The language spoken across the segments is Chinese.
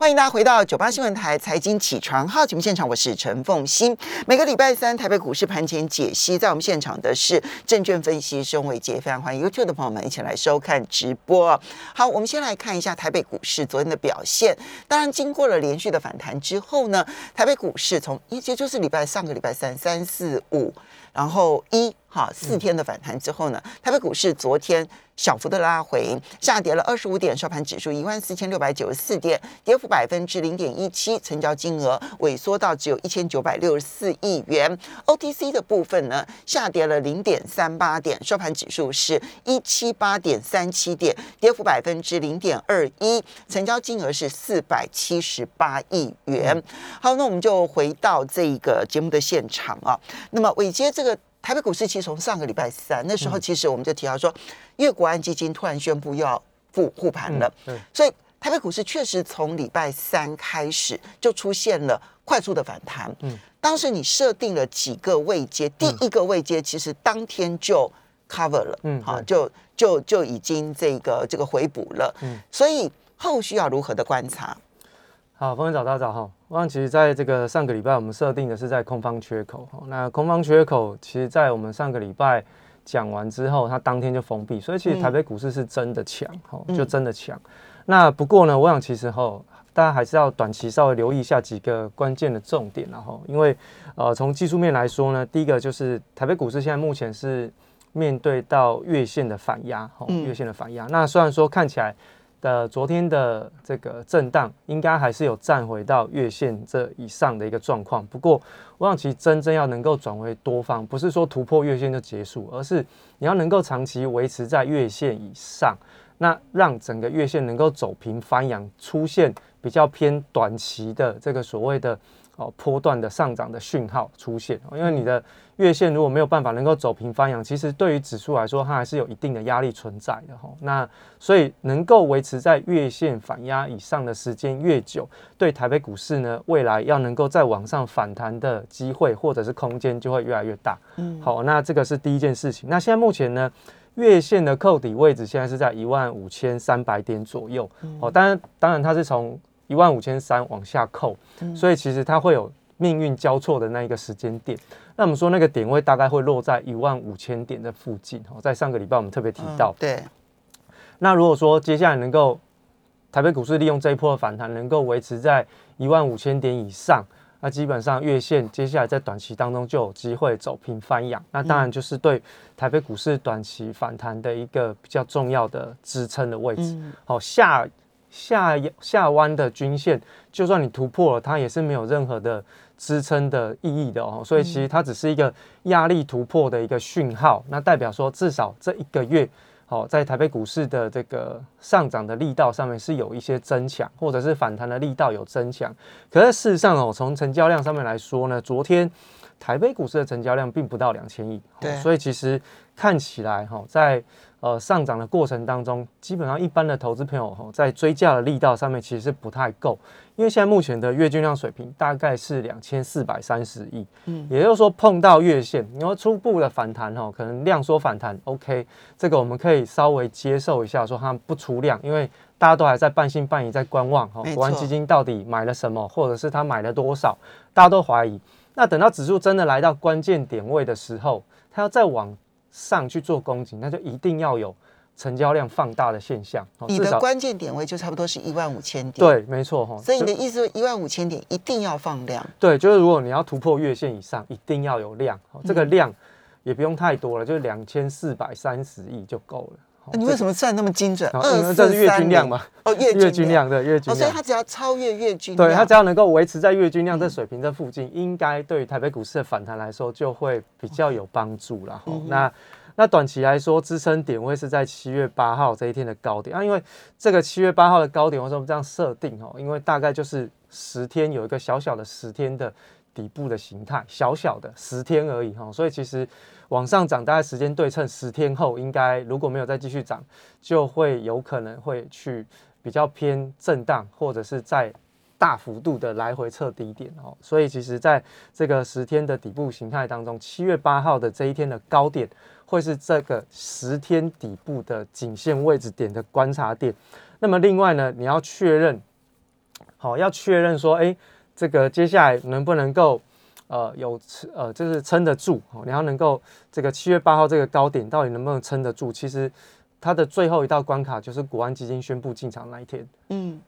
欢迎大家回到九八新闻台财经起床号节目现场，我是陈凤欣。每个礼拜三台北股市盘前解析，在我们现场的是证券分析师伟杰，非常欢迎 YouTube 的朋友们一起来收看直播。好，我们先来看一下台北股市昨天的表现。当然，经过了连续的反弹之后呢，台北股市从一接就是礼拜上个礼拜三三四五，然后一。哈，四天的反弹之后呢，台北股市昨天小幅的拉回，下跌了二十五点，收盘指数一万四千六百九十四点，跌幅百分之零点一七，成交金额萎缩到只有一千九百六十四亿元。OTC 的部分呢，下跌了零点三八点，收盘指数是一七八点三七点，跌幅百分之零点二一，成交金额是四百七十八亿元。好，那我们就回到这个节目的现场啊，那么尾接这个。台北股市其实从上个礼拜三那时候，其实我们就提到说，因为国安基金突然宣布要复护盘了，所以台北股市确实从礼拜三开始就出现了快速的反弹。嗯，当时你设定了几个位阶，第一个位阶其实当天就 cover 了，嗯，好，就就就已经这个这个回补了。嗯，所以后续要如何的观察？好，风云早大早哈。我想，其实在这个上个礼拜，我们设定的是在空方缺口。那空方缺口，其实在我们上个礼拜讲完之后，它当天就封闭，所以其实台北股市是真的强，哈，就真的强。那不过呢，我想其实哈，大家还是要短期稍微留意一下几个关键的重点，然后，因为呃，从技术面来说呢，第一个就是台北股市现在目前是面对到月线的反压，哈，月线的反压。那虽然说看起来。的昨天的这个震荡，应该还是有站回到月线这以上的一个状况。不过，我想其实真正要能够转为多方，不是说突破月线就结束，而是你要能够长期维持在月线以上，那让整个月线能够走平翻阳，出现比较偏短期的这个所谓的。哦，波段的上涨的讯号出现，因为你的月线如果没有办法能够走平翻阳，其实对于指数来说，它还是有一定的压力存在的哈。那所以能够维持在月线反压以上的时间越久，对台北股市呢，未来要能够再往上反弹的机会或者是空间就会越来越大。嗯，好，那这个是第一件事情。那现在目前呢，月线的扣底位置现在是在一万五千三百点左右。哦，当然，当然它是从。一万五千三往下扣，所以其实它会有命运交错的那一个时间点。那我们说那个点位大概会落在一万五千点的附近。哦，在上个礼拜我们特别提到。对。那如果说接下来能够台北股市利用这一波的反弹，能够维持在一万五千点以上，那基本上月线接下来在短期当中就有机会走平翻阳。那当然就是对台北股市短期反弹的一个比较重要的支撑的位置。好，下。下下弯的均线，就算你突破了，它也是没有任何的支撑的意义的哦。所以其实它只是一个压力突破的一个讯号，那代表说至少这一个月，哦在台北股市的这个上涨的力道上面是有一些增强，或者是反弹的力道有增强。可是事实上哦，从成交量上面来说呢，昨天台北股市的成交量并不到两千亿，对，所以其实看起来哈，在呃，上涨的过程当中，基本上一般的投资朋友哈，在追价的力道上面其实是不太够，因为现在目前的月均量水平大概是两千四百三十亿，嗯，也就是说碰到月线，你说初步的反弹哈，可能量缩反弹，OK，这个我们可以稍微接受一下，说它不出量，因为大家都还在半信半疑在观望哈，国安基金到底买了什么，或者是他买了多少，大家都怀疑。那等到指数真的来到关键点位的时候，它要再往。上去做攻击，那就一定要有成交量放大的现象。你的关键点位就差不多是一万五千点。对，没错哈。所以你的意思说，一万五千点一定要放量？对，就是如果你要突破月线以上，一定要有量。这个量也不用太多了，就是两千四百三十亿就够了。你为什么算那么精准？因为这是月均量嘛。哦，月月均量对月均量，所以它只要超越月均量，对它只要能够维持在月均量这水平这附近，应该对于台北股市的反弹来说就会比较有帮助了。那那短期来说，支撑点位是在七月八号这一天的高点啊，因为这个七月八号的高点为什么这样设定哦？因为大概就是十天有一个小小的十天的底部的形态，小小的十天而已哈，所以其实。往上涨大概时间对称十天后，应该如果没有再继续涨，就会有可能会去比较偏震荡，或者是在大幅度的来回测低点哦。所以其实在这个十天的底部形态当中，七月八号的这一天的高点，会是这个十天底部的颈线位置点的观察点。那么另外呢，你要确认好，要确认说，哎，这个接下来能不能够，呃，有呃，就是撑得住，然后能够这个七月八号这个高点到底能不能撑得住？其实它的最后一道关卡就是国安基金宣布进场那一天，嗯。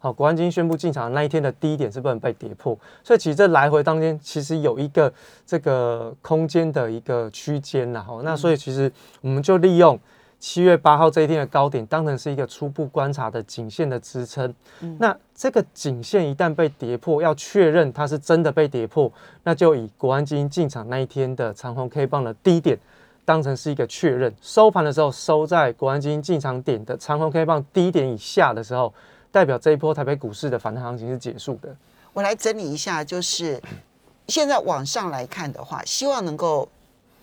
好，国安基金宣布进场的那一天的低点是不能被跌破，所以其实这来回当天其实有一个这个空间的一个区间呐。好，那所以其实我们就利用七月八号这一天的高点当成是一个初步观察的颈线的支撑。那这个颈线一旦被跌破，要确认它是真的被跌破，那就以国安基金进场那一天的长虹 K 棒的低点当成是一个确认。收盘的时候收在国安基金进场点的长虹 K 棒低点以下的时候。代表这一波台北股市的反弹行情是结束的。我来整理一下，就是现在往上来看的话，希望能够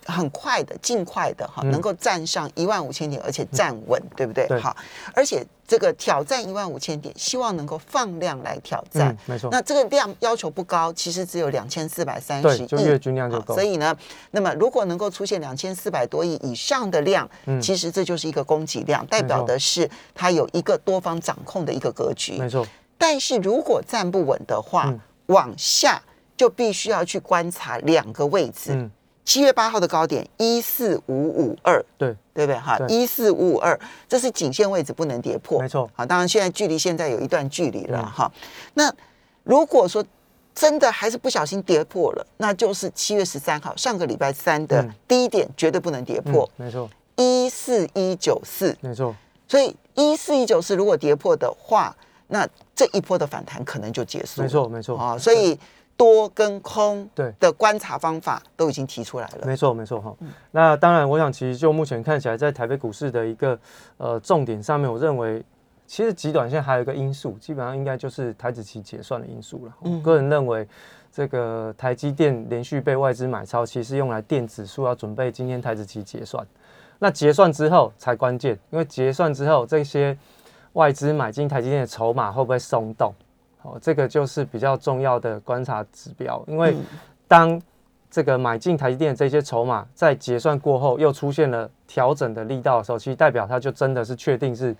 很快的、尽快的哈，能够站上一万五千点，而且站稳，对不对？好，而且这个挑战一万五千点，希望能够放量来挑战。没错。那这个量要求不高，其实只有两千四百三十亿，就月均量就够。所以呢，那么如果能够出现两千四百多亿以上的量，其实这就是一个供给量，代表的是它有一个多方掌控的一个格局。没错。但是如果站不稳的话，往下就必须要去观察两个位置。七月八号的高点一四五五二，对对不对？哈，一四五五二，这是颈线位置，不能跌破。没错。好，当然现在距离现在有一段距离了哈。那如果说真的还是不小心跌破了，那就是七月十三号上个礼拜三的低点，绝对不能跌破。没错。一四一九四，没错。所以一四一九四如果跌破的话，那这一波的反弹可能就结束。没错，没错。啊，所以。多跟空对的观察方法都已经提出来了，没错没错哈。那当然，我想其实就目前看起来，在台北股市的一个呃重点上面，我认为其实极短线还有一个因素，基本上应该就是台子期结算的因素了。我个人认为，这个台积电连续被外资买超，其实用来垫指数，要准备今天台子期结算。那结算之后才关键，因为结算之后这些外资买进台积电的筹码会不会松动？哦，这个就是比较重要的观察指标，因为当这个买进台积电这些筹码在结算过后又出现了调整的力道的时候，其实代表它就真的是确定是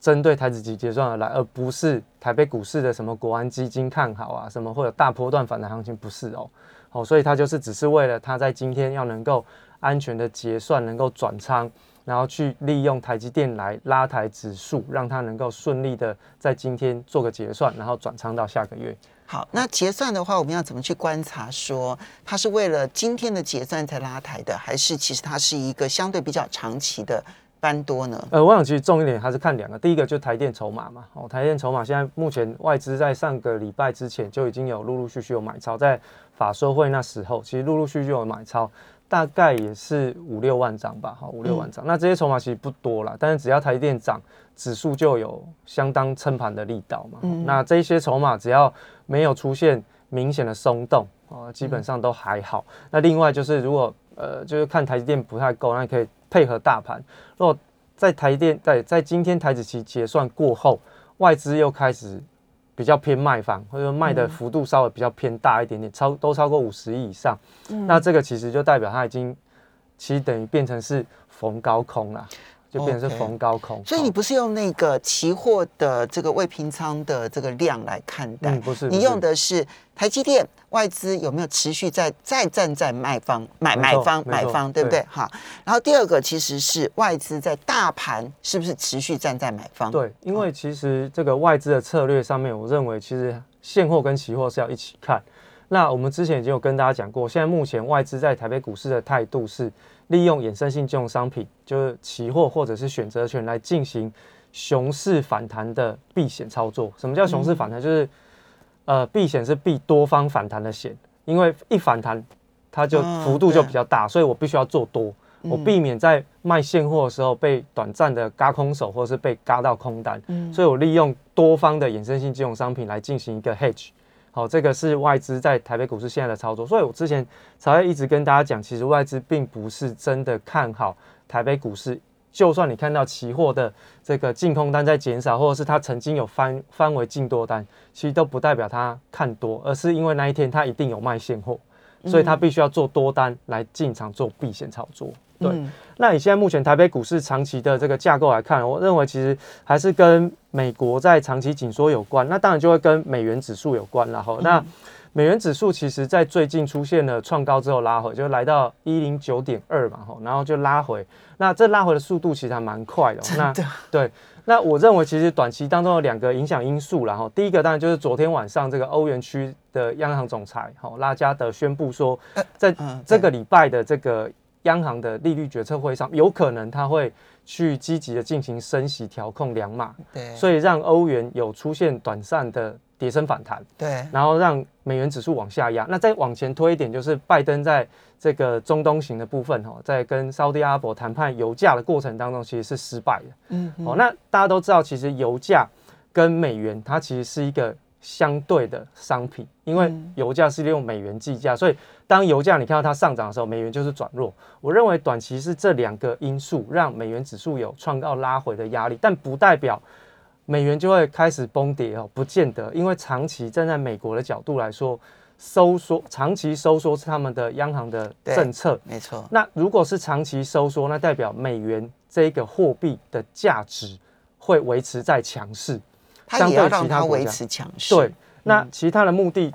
针对台子级结算而来，而不是台北股市的什么国安基金看好啊，什么会有大波段反弹行情，不是哦。好，所以它就是只是为了它在今天要能够安全的结算，能够转仓。然后去利用台积电来拉抬指数，让它能够顺利的在今天做个结算，然后转仓到下个月。好，那结算的话，我们要怎么去观察？说它是为了今天的结算才拉抬的，还是其实它是一个相对比较长期的翻多呢？呃，我想其实重一点还是看两个，第一个就台电筹码嘛。哦，台电筹码现在目前外资在上个礼拜之前就已经有陆陆续续有买超，在法说会那时候，其实陆陆续续有买超。大概也是五六万张吧，哈，五六万张。那这些筹码其实不多了，但是只要台积电涨，指数就有相当撑盘的力道嘛。那这些筹码只要没有出现明显的松动，啊，基本上都还好。那另外就是如果呃，就是看台积电不太够，那可以配合大盘。如果在台电在在今天台子期结算过后，外资又开始。比较偏卖方，或者说卖的幅度稍微比较偏大一点点，超都超过五十亿以上，那这个其实就代表它已经其实等于变成是逢高空了。就变成是逢高空，所以你不是用那个期货的这个未平仓的这个量来看待，不是，你用的是台积电外资有没有持续在再站在卖方买买方买方，对不对？哈，然后第二个其实是外资在大盘是不是持续站在买方？对，因为其实这个外资的策略上面，我认为其实现货跟期货是要一起看。那我们之前已经有跟大家讲过，现在目前外资在台北股市的态度是。利用衍生性金融商品，就是期货或者是选择权来进行熊市反弹的避险操作。什么叫熊市反弹？就是呃，避险是避多方反弹的险，因为一反弹它就幅度就比较大，所以我必须要做多，我避免在卖现货的时候被短暂的嘎空手，或者是被嘎到空单。所以我利用多方的衍生性金融商品来进行一个 hedge。好，这个是外资在台北股市现在的操作，所以我之前才会一直跟大家讲，其实外资并不是真的看好台北股市。就算你看到期货的这个净空单在减少，或者是它曾经有翻翻为净多单，其实都不代表它看多，而是因为那一天它一定有卖现货，所以它必须要做多单来进场做避险操作。对，那以现在目前台北股市长期的这个架构来看，我认为其实还是跟美国在长期紧缩有关，那当然就会跟美元指数有关了哈。那美元指数其实在最近出现了创高之后拉回，就来到一零九点二嘛，哈，然后就拉回。那这拉回的速度其实还蛮快的。那对，那我认为其实短期当中有两个影响因素，然后第一个当然就是昨天晚上这个欧元区的央行总裁哈拉加德宣布说，在这个礼拜的这个央行的利率决策会上，有可能它会去积极的进行升息调控两码，对，所以让欧元有出现短暂的。跌升反弹，对，然后让美元指数往下压。那再往前推一点，就是拜登在这个中东型的部分，哈，在跟沙特阿拉伯谈判油价的过程当中，其实是失败的。嗯，哦，那大家都知道，其实油价跟美元它其实是一个相对的商品，因为油价是利用美元计价，所以当油价你看到它上涨的时候，美元就是转弱。我认为短期是这两个因素让美元指数有创造拉回的压力，但不代表。美元就会开始崩跌哦，不见得，因为长期站在美国的角度来说，收缩长期收缩是他们的央行的政策，没错。那如果是长期收缩，那代表美元这个货币的价值会维持在强势，相对其他维持强势。对，那其他的目的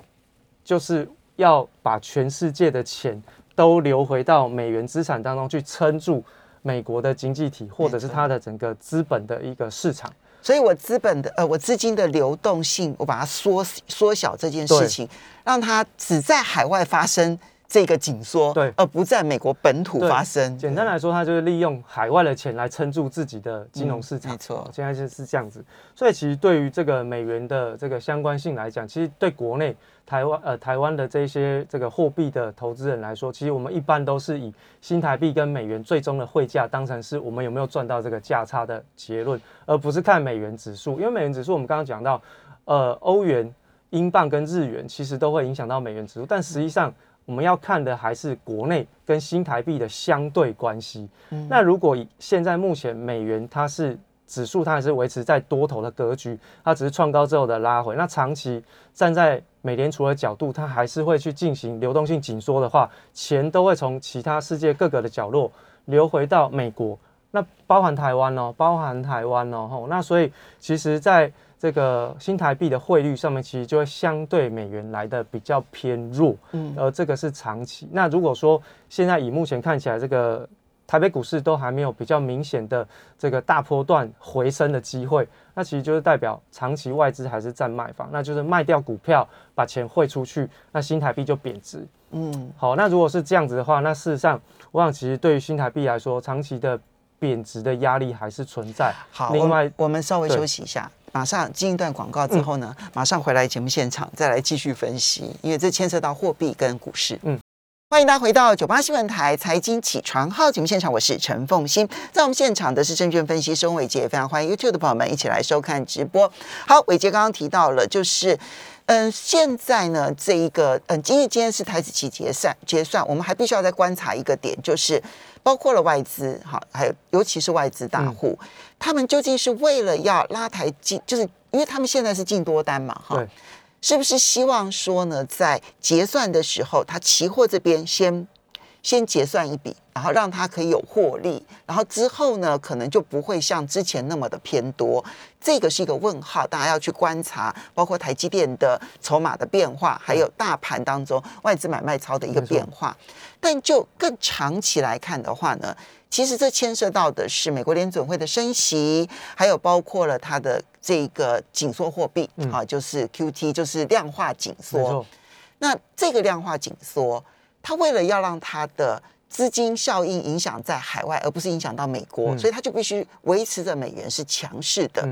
就是要把全世界的钱都流回到美元资产当中去撑住美国的经济体，或者是它的整个资本的一个市场。所以，我资本的呃，我资金的流动性，我把它缩缩小这件事情，让它只在海外发生这个紧缩，对，而不在美国本土发生。简单来说，它就是利用海外的钱来撑住自己的金融市场。没错，现在就是这样子。所以，其实对于这个美元的这个相关性来讲，其实对国内。台湾呃，台湾的这些这个货币的投资人来说，其实我们一般都是以新台币跟美元最终的汇价当成是我们有没有赚到这个价差的结论，而不是看美元指数。因为美元指数我们刚刚讲到，呃，欧元、英镑跟日元其实都会影响到美元指数，但实际上我们要看的还是国内跟新台币的相对关系。那如果现在目前美元它是指数它还是维持在多头的格局，它只是创高之后的拉回。那长期站在美联储的角度，它还是会去进行流动性紧缩的话，钱都会从其他世界各个的角落流回到美国，那包含台湾哦，包含台湾哦，吼。那所以其实在这个新台币的汇率上面，其实就会相对美元来的比较偏弱，嗯，而这个是长期。那如果说现在以目前看起来这个。台北股市都还没有比较明显的这个大波段回升的机会，那其实就是代表长期外资还是占卖方，那就是卖掉股票把钱汇出去，那新台币就贬值。嗯，好，那如果是这样子的话，那事实上我想其实对于新台币来说，长期的贬值的压力还是存在。好，另外我们稍微休息一下，马上进一段广告之后呢，马上回来节目现场再来继续分析，因为这牵涉到货币跟股市。嗯。欢迎大家回到九八新闻台财经起床号节目现场，我是陈凤欣，在我们现场的是证券分析师翁伟杰，非常欢迎 YouTube 的朋友们一起来收看直播。好，伟杰刚刚提到了，就是嗯，现在呢，这一个嗯，今天今天是台子期结算结算，我们还必须要再观察一个点，就是包括了外资，哈，还有尤其是外资大户，他们究竟是为了要拉抬进，就是因为他们现在是进多单嘛，哈。是不是希望说呢，在结算的时候，他期货这边先先结算一笔，然后让它可以有获利，然后之后呢，可能就不会像之前那么的偏多。这个是一个问号，大家要去观察，包括台积电的筹码的变化，还有大盘当中外资买卖超的一个变化。但就更长期来看的话呢？其实这牵涉到的是美国联准会的升息，还有包括了它的这个紧缩货币，啊，就是 Q T，就是量化紧缩。那这个量化紧缩，它为了要让他的资金效应影响在海外，而不是影响到美国，所以他就必须维持着美元是强势的。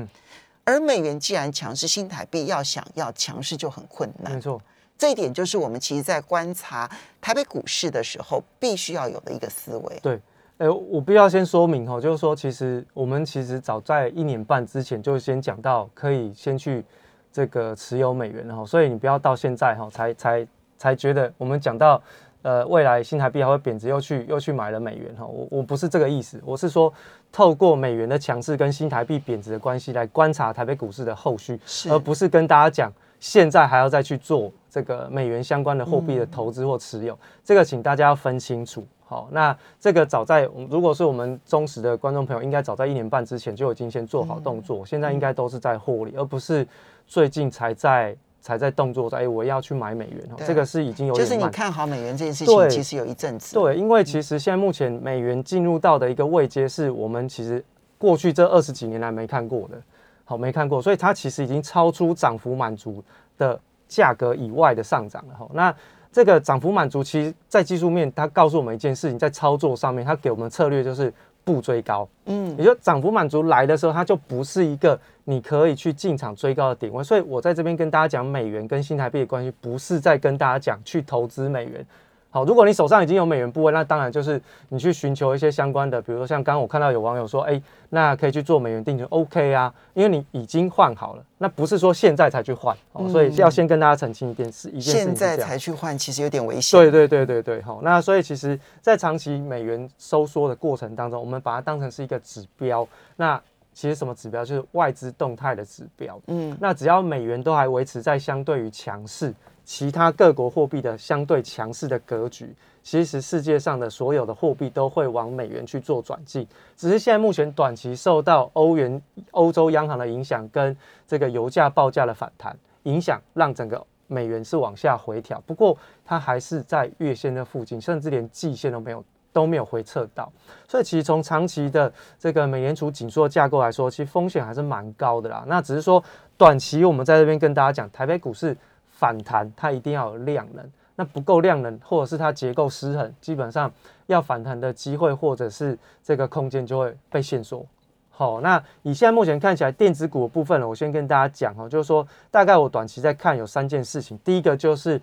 而美元既然强势，新台币要想要强势就很困难。没错，这一点就是我们其实在观察台北股市的时候，必须要有的一个思维。对。哎，我必要先说明哈，就是说，其实我们其实早在一年半之前就先讲到，可以先去这个持有美元哈，所以你不要到现在哈才才才觉得我们讲到呃未来新台币还会贬值，又去又去买了美元哈，我我不是这个意思，我是说透过美元的强势跟新台币贬值的关系来观察台北股市的后续，而不是跟大家讲现在还要再去做这个美元相关的货币的投资或持有，这个请大家要分清楚。好，那这个早在如果是我们忠实的观众朋友，应该早在一年半之前就已经先做好动作，现在应该都是在获利，而不是最近才在才在动作在哎我要去买美元哦，这个是已经有就是你看好美元这件事情，其实有一阵子。对，因为其实现在目前美元进入到的一个位阶是我们其实过去这二十几年来没看过的，好没看过，所以它其实已经超出涨幅满足的。价格以外的上涨了哈，那这个涨幅满足，其实在技术面，它告诉我们一件事情，在操作上面，它给我们策略就是不追高，嗯，也就涨幅满足来的时候，它就不是一个你可以去进场追高的点位，所以我在这边跟大家讲美元跟新台币的关系，不是在跟大家讲去投资美元。好，如果你手上已经有美元部位，那当然就是你去寻求一些相关的，比如说像刚刚我看到有网友说，哎，那可以去做美元定存，OK 啊，因为你已经换好了，那不是说现在才去换，所以要先跟大家澄清一件事，一件事现在才去换其实有点危险。对对对对对，好，那所以其实，在长期美元收缩的过程当中，我们把它当成是一个指标，那其实什么指标？就是外资动态的指标。嗯，那只要美元都还维持在相对于强势。其他各国货币的相对强势的格局，其实世界上的所有的货币都会往美元去做转进，只是现在目前短期受到欧元、欧洲央行的影响，跟这个油价报价的反弹影响，让整个美元是往下回调。不过它还是在月线的附近，甚至连季线都没有都没有回撤到。所以其实从长期的这个美联储紧缩架构来说，其实风险还是蛮高的啦。那只是说短期我们在这边跟大家讲，台北股市。反弹它一定要有量能，那不够量能，或者是它结构失衡，基本上要反弹的机会或者是这个空间就会被限缩。好，那以现在目前看起来电子股的部分呢，我先跟大家讲哈，就是说大概我短期在看有三件事情，第一个就是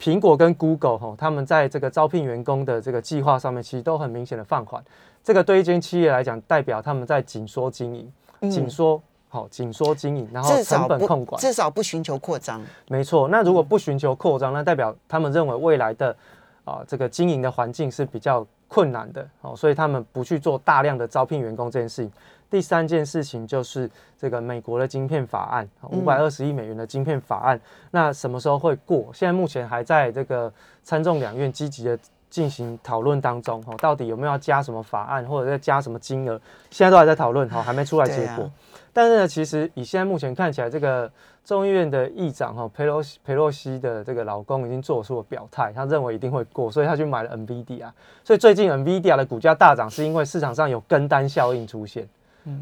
苹果跟 Google 哈，他们在这个招聘员工的这个计划上面，其实都很明显的放缓，这个对一间企业来讲，代表他们在紧缩经营，紧缩。好，紧缩经营，然后成本控管，至少不寻求扩张。没错，那如果不寻求扩张，那代表他们认为未来的啊这个经营的环境是比较困难的，哦，所以他们不去做大量的招聘员工这件事情。第三件事情就是这个美国的晶片法案，五百二十亿美元的晶片法案，那什么时候会过？现在目前还在这个参众两院积极的进行讨论当中，哦，到底有没有要加什么法案，或者再加什么金额？现在都还在讨论，哈，还没出来结果。但是呢，其实以现在目前看起来，这个众议院的议长哈佩洛西佩洛西的这个老公已经做出了表态，他认为一定会过，所以他去买了 NVIDIA。所以最近 NVIDIA 的股价大涨，是因为市场上有跟单效应出现。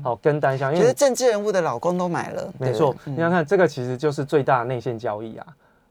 好，跟单效应，其实政治人物的老公都买了。没错，你看看这个其实就是最大的内线交易啊，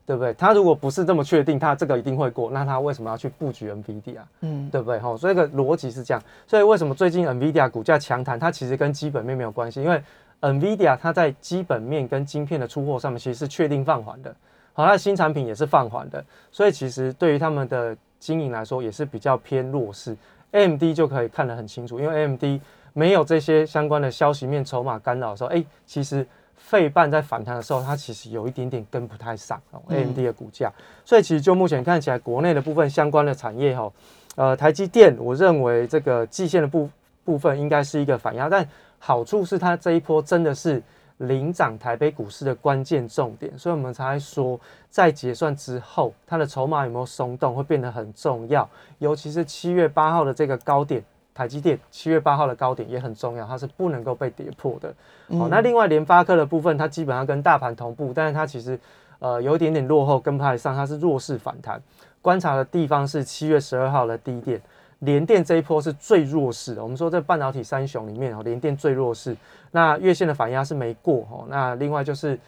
对不对？他如果不是这么确定，他这个一定会过，那他为什么要去布局 NVIDIA？嗯，对不对？哈，所以个逻辑是这样。所以为什么最近 NVIDIA 股价强弹？它其实跟基本面没有关系，因为 NVIDIA 它在基本面跟晶片的出货上面其实是确定放缓的，好，它的新产品也是放缓的，所以其实对于他们的经营来说也是比较偏弱势。AMD 就可以看得很清楚，因为 AMD 没有这些相关的消息面筹码干扰的时候，哎，其实费半在反弹的时候，它其实有一点点跟不太上 AMD 的股价，所以其实就目前看起来，国内的部分相关的产业哈，呃，台积电，我认为这个季线的部部分应该是一个反压，但好处是它这一波真的是领涨台北股市的关键重点，所以我们才说在结算之后，它的筹码有没有松动会变得很重要，尤其是七月八号的这个高点，台积电七月八号的高点也很重要，它是不能够被跌破的。好，那另外联发科的部分，它基本上跟大盘同步，但是它其实呃有一点点落后，跟不太上，它是弱势反弹。观察的地方是七月十二号的低点。联电这一波是最弱势的，我们说在半导体三雄里面哦，联电最弱势。那月线的反压是没过哦。那另外就是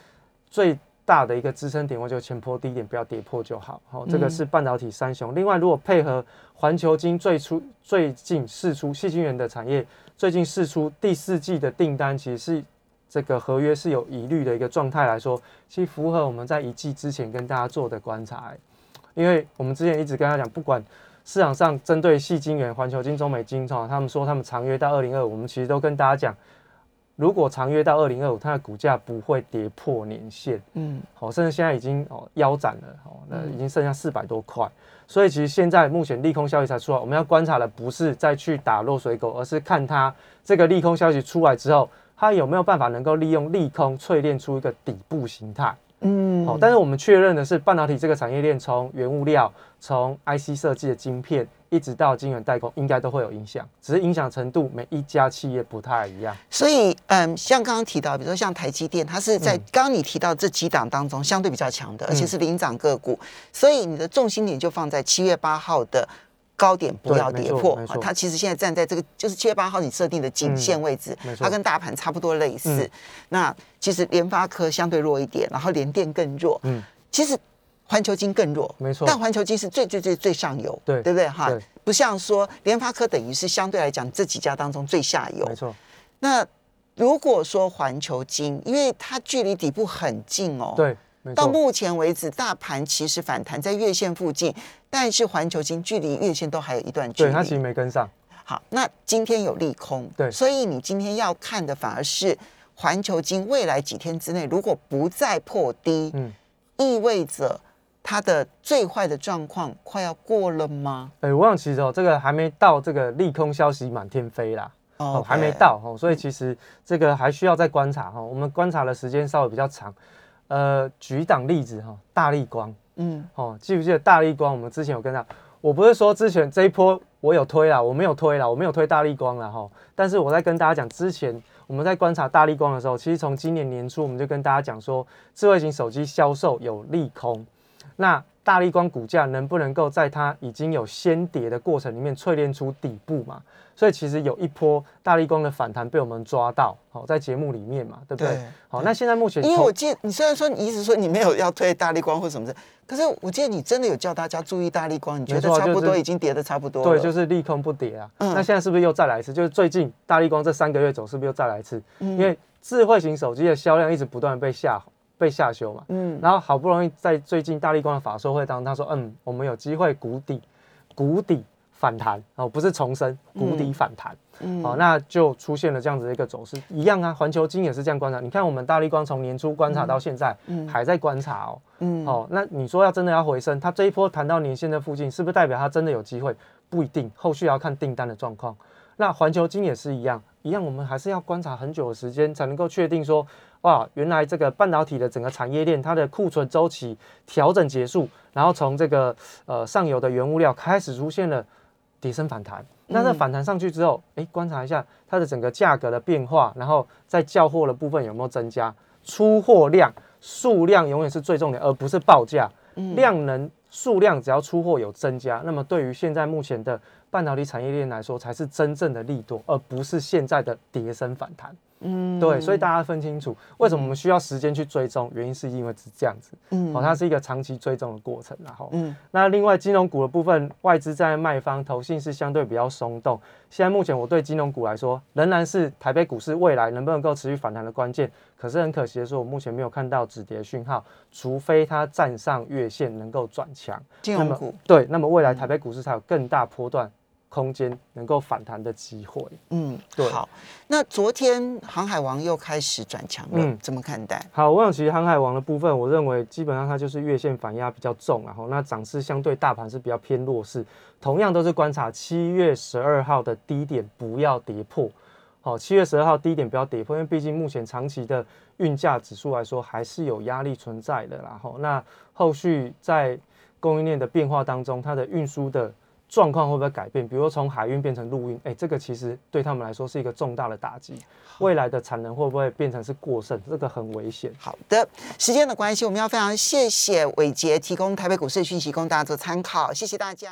最大的一个支撑点位就前坡低点不要跌破就好。好，这个是半导体三雄。另外，如果配合环球金最初最近试出细晶元的产业，最近试出第四季的订单，其实是这个合约是有疑虑的一个状态来说，其实符合我们在一季之前跟大家做的观察。因为我们之前一直跟他讲，不管市场上针对细晶圆、环球金、中美金哈，他们说他们长约到二零二五，我们其实都跟大家讲，如果长约到二零二五，它的股价不会跌破年线，嗯，好，甚至现在已经哦腰斩了，哦，那已经剩下四百多块，所以其实现在目前利空消息才出来，我们要观察的不是再去打落水狗，而是看它这个利空消息出来之后，它有没有办法能够利用利空淬炼出一个底部形态。嗯，好，但是我们确认的是，半导体这个产业链从原物料、从 IC 设计的晶片，一直到晶圆代工，应该都会有影响，只是影响程度每一家企业不太一样。所以，嗯，像刚刚提到，比如说像台积电，它是在嗯刚刚你提到这几档当中相对比较强的，而且嗯是领涨个股，所以你的重心点就放在七月八号的。高点不要跌破它其实现在站在这个就是七月八号你设定的颈线位置，它跟大盘差不多类似。嗯那其实联发科相对弱一点，然后联电更弱，嗯，其实环球金更弱，没错。但环球金是最最最最上游，对对不对？哈？不像说联发科等于是相对来讲这几家当中最下游。没，错，那如果说环球金，因为它距离底部很近哦，，对，到目前为止，大盘其实反弹在月线附近，但是环球金距离月线都还有一段距离。对它其实没跟上。好，那今天有利空，对。所以你今天要看的反而是环球金未来几天之内如果不再破低，嗯，意味着它的最坏的状况快要过了吗？哎、我想其实哦，这个还没到这个利空消息满天飞啦。哦，还没到哦，所以其实这个还需要再观察哈、哦。我们观察的时间稍微比较长。呃，举一档例子哈、大力光嗯，哦，记不记得大力光？我们之前有跟他，我不是说之前这一波我有推啦，我没有推啦，我没有推大力光啦哈。但是我在跟大家讲，之前我们在观察大力光的时候，其实从今年年初我们就跟大家讲说，智慧型手机销售有利空。那大力光股价能不能够在它已经有先跌的过程里面淬炼出底部嘛？所以其实有一波大力光的反弹被我们抓到，好、在节目里面嘛，对不对？对好，那现在目前因为我记得你虽然说你一直说你没有要推大力光或什么的，可是我记得你真的有叫大家注意大力光，你觉得差不多已经跌的差不多了。对，就是利空不跌啊。嗯那现在是不是又再来一次？就是最近大力光这三个月走，是不是又再来一次？嗯因为智慧型手机的销量一直不断被下被下修嘛，嗯然后好不容易在最近大力光的法说会当中，他说，嗯，我们有机会谷底谷底反弹哦，不是重生，谷底反弹。嗯好、那就出现了这样子的一个走势，一样啊。环球金也是这样观察，你看我们大力光从年初观察到现在，嗯还在观察哦。嗯哦，那你说要真的要回升，它这一波弹到年线的附近，是不是代表它真的有机会？不一定，后续要看订单的状况。那环球金也是一样，一样，我们还是要观察很久的时间，才能够确定说，哇，原来这个半导体的整个产业链，它的库存周期调整结束，然后从这个呃上游的原物料开始出现了跌升反弹。那这反弹上去之后，诶，观察一下它的整个价格的变化，然后在交货的部分有没有增加，出货量、数量永远是最重点，而不是报价。量能、数量只要出货有增加，那么对于现在目前的半导体产业链来说，才是真正的利多，而不是现在的跌升反弹。嗯对，所以大家分清楚，为什么我们需要时间去追踪？原因是因为是这样子，嗯哦，它是一个长期追踪的过程，然后。嗯那另外金融股的部分，外资在卖方，投信是相对比较松动。现在目前我对金融股来说，仍然是台北股市未来能不能够持续反弹的关键。可是很可惜的是，我目前没有看到止跌讯号，除非它站上月线能够转强。金融股，对，那么未来台北股市才有更大波段空间能够反弹的机会。嗯，对好。那昨天航海王又开始转强了，嗯怎么看待？好，我想其实航海王的部分，我认为基本上它就是月线反压比较重，然后那涨势相对大盘是比较偏弱势。同样都是观察七月十二号的低点不要跌破。好，七月十二号低点不要跌破，因为毕竟目前长期的运价指数来说还是有压力存在的。然后那后续在供应链的变化当中，它的运输的状况会不会改变？比如说从海运变成陆运，哎，这个其实对他们来说是一个重大的打击。未来的产能会不会变成是过剩？这个很危险。好的，时间的关系，我们要非常谢谢伟杰提供台北股市讯息供大家做参考，谢谢大家。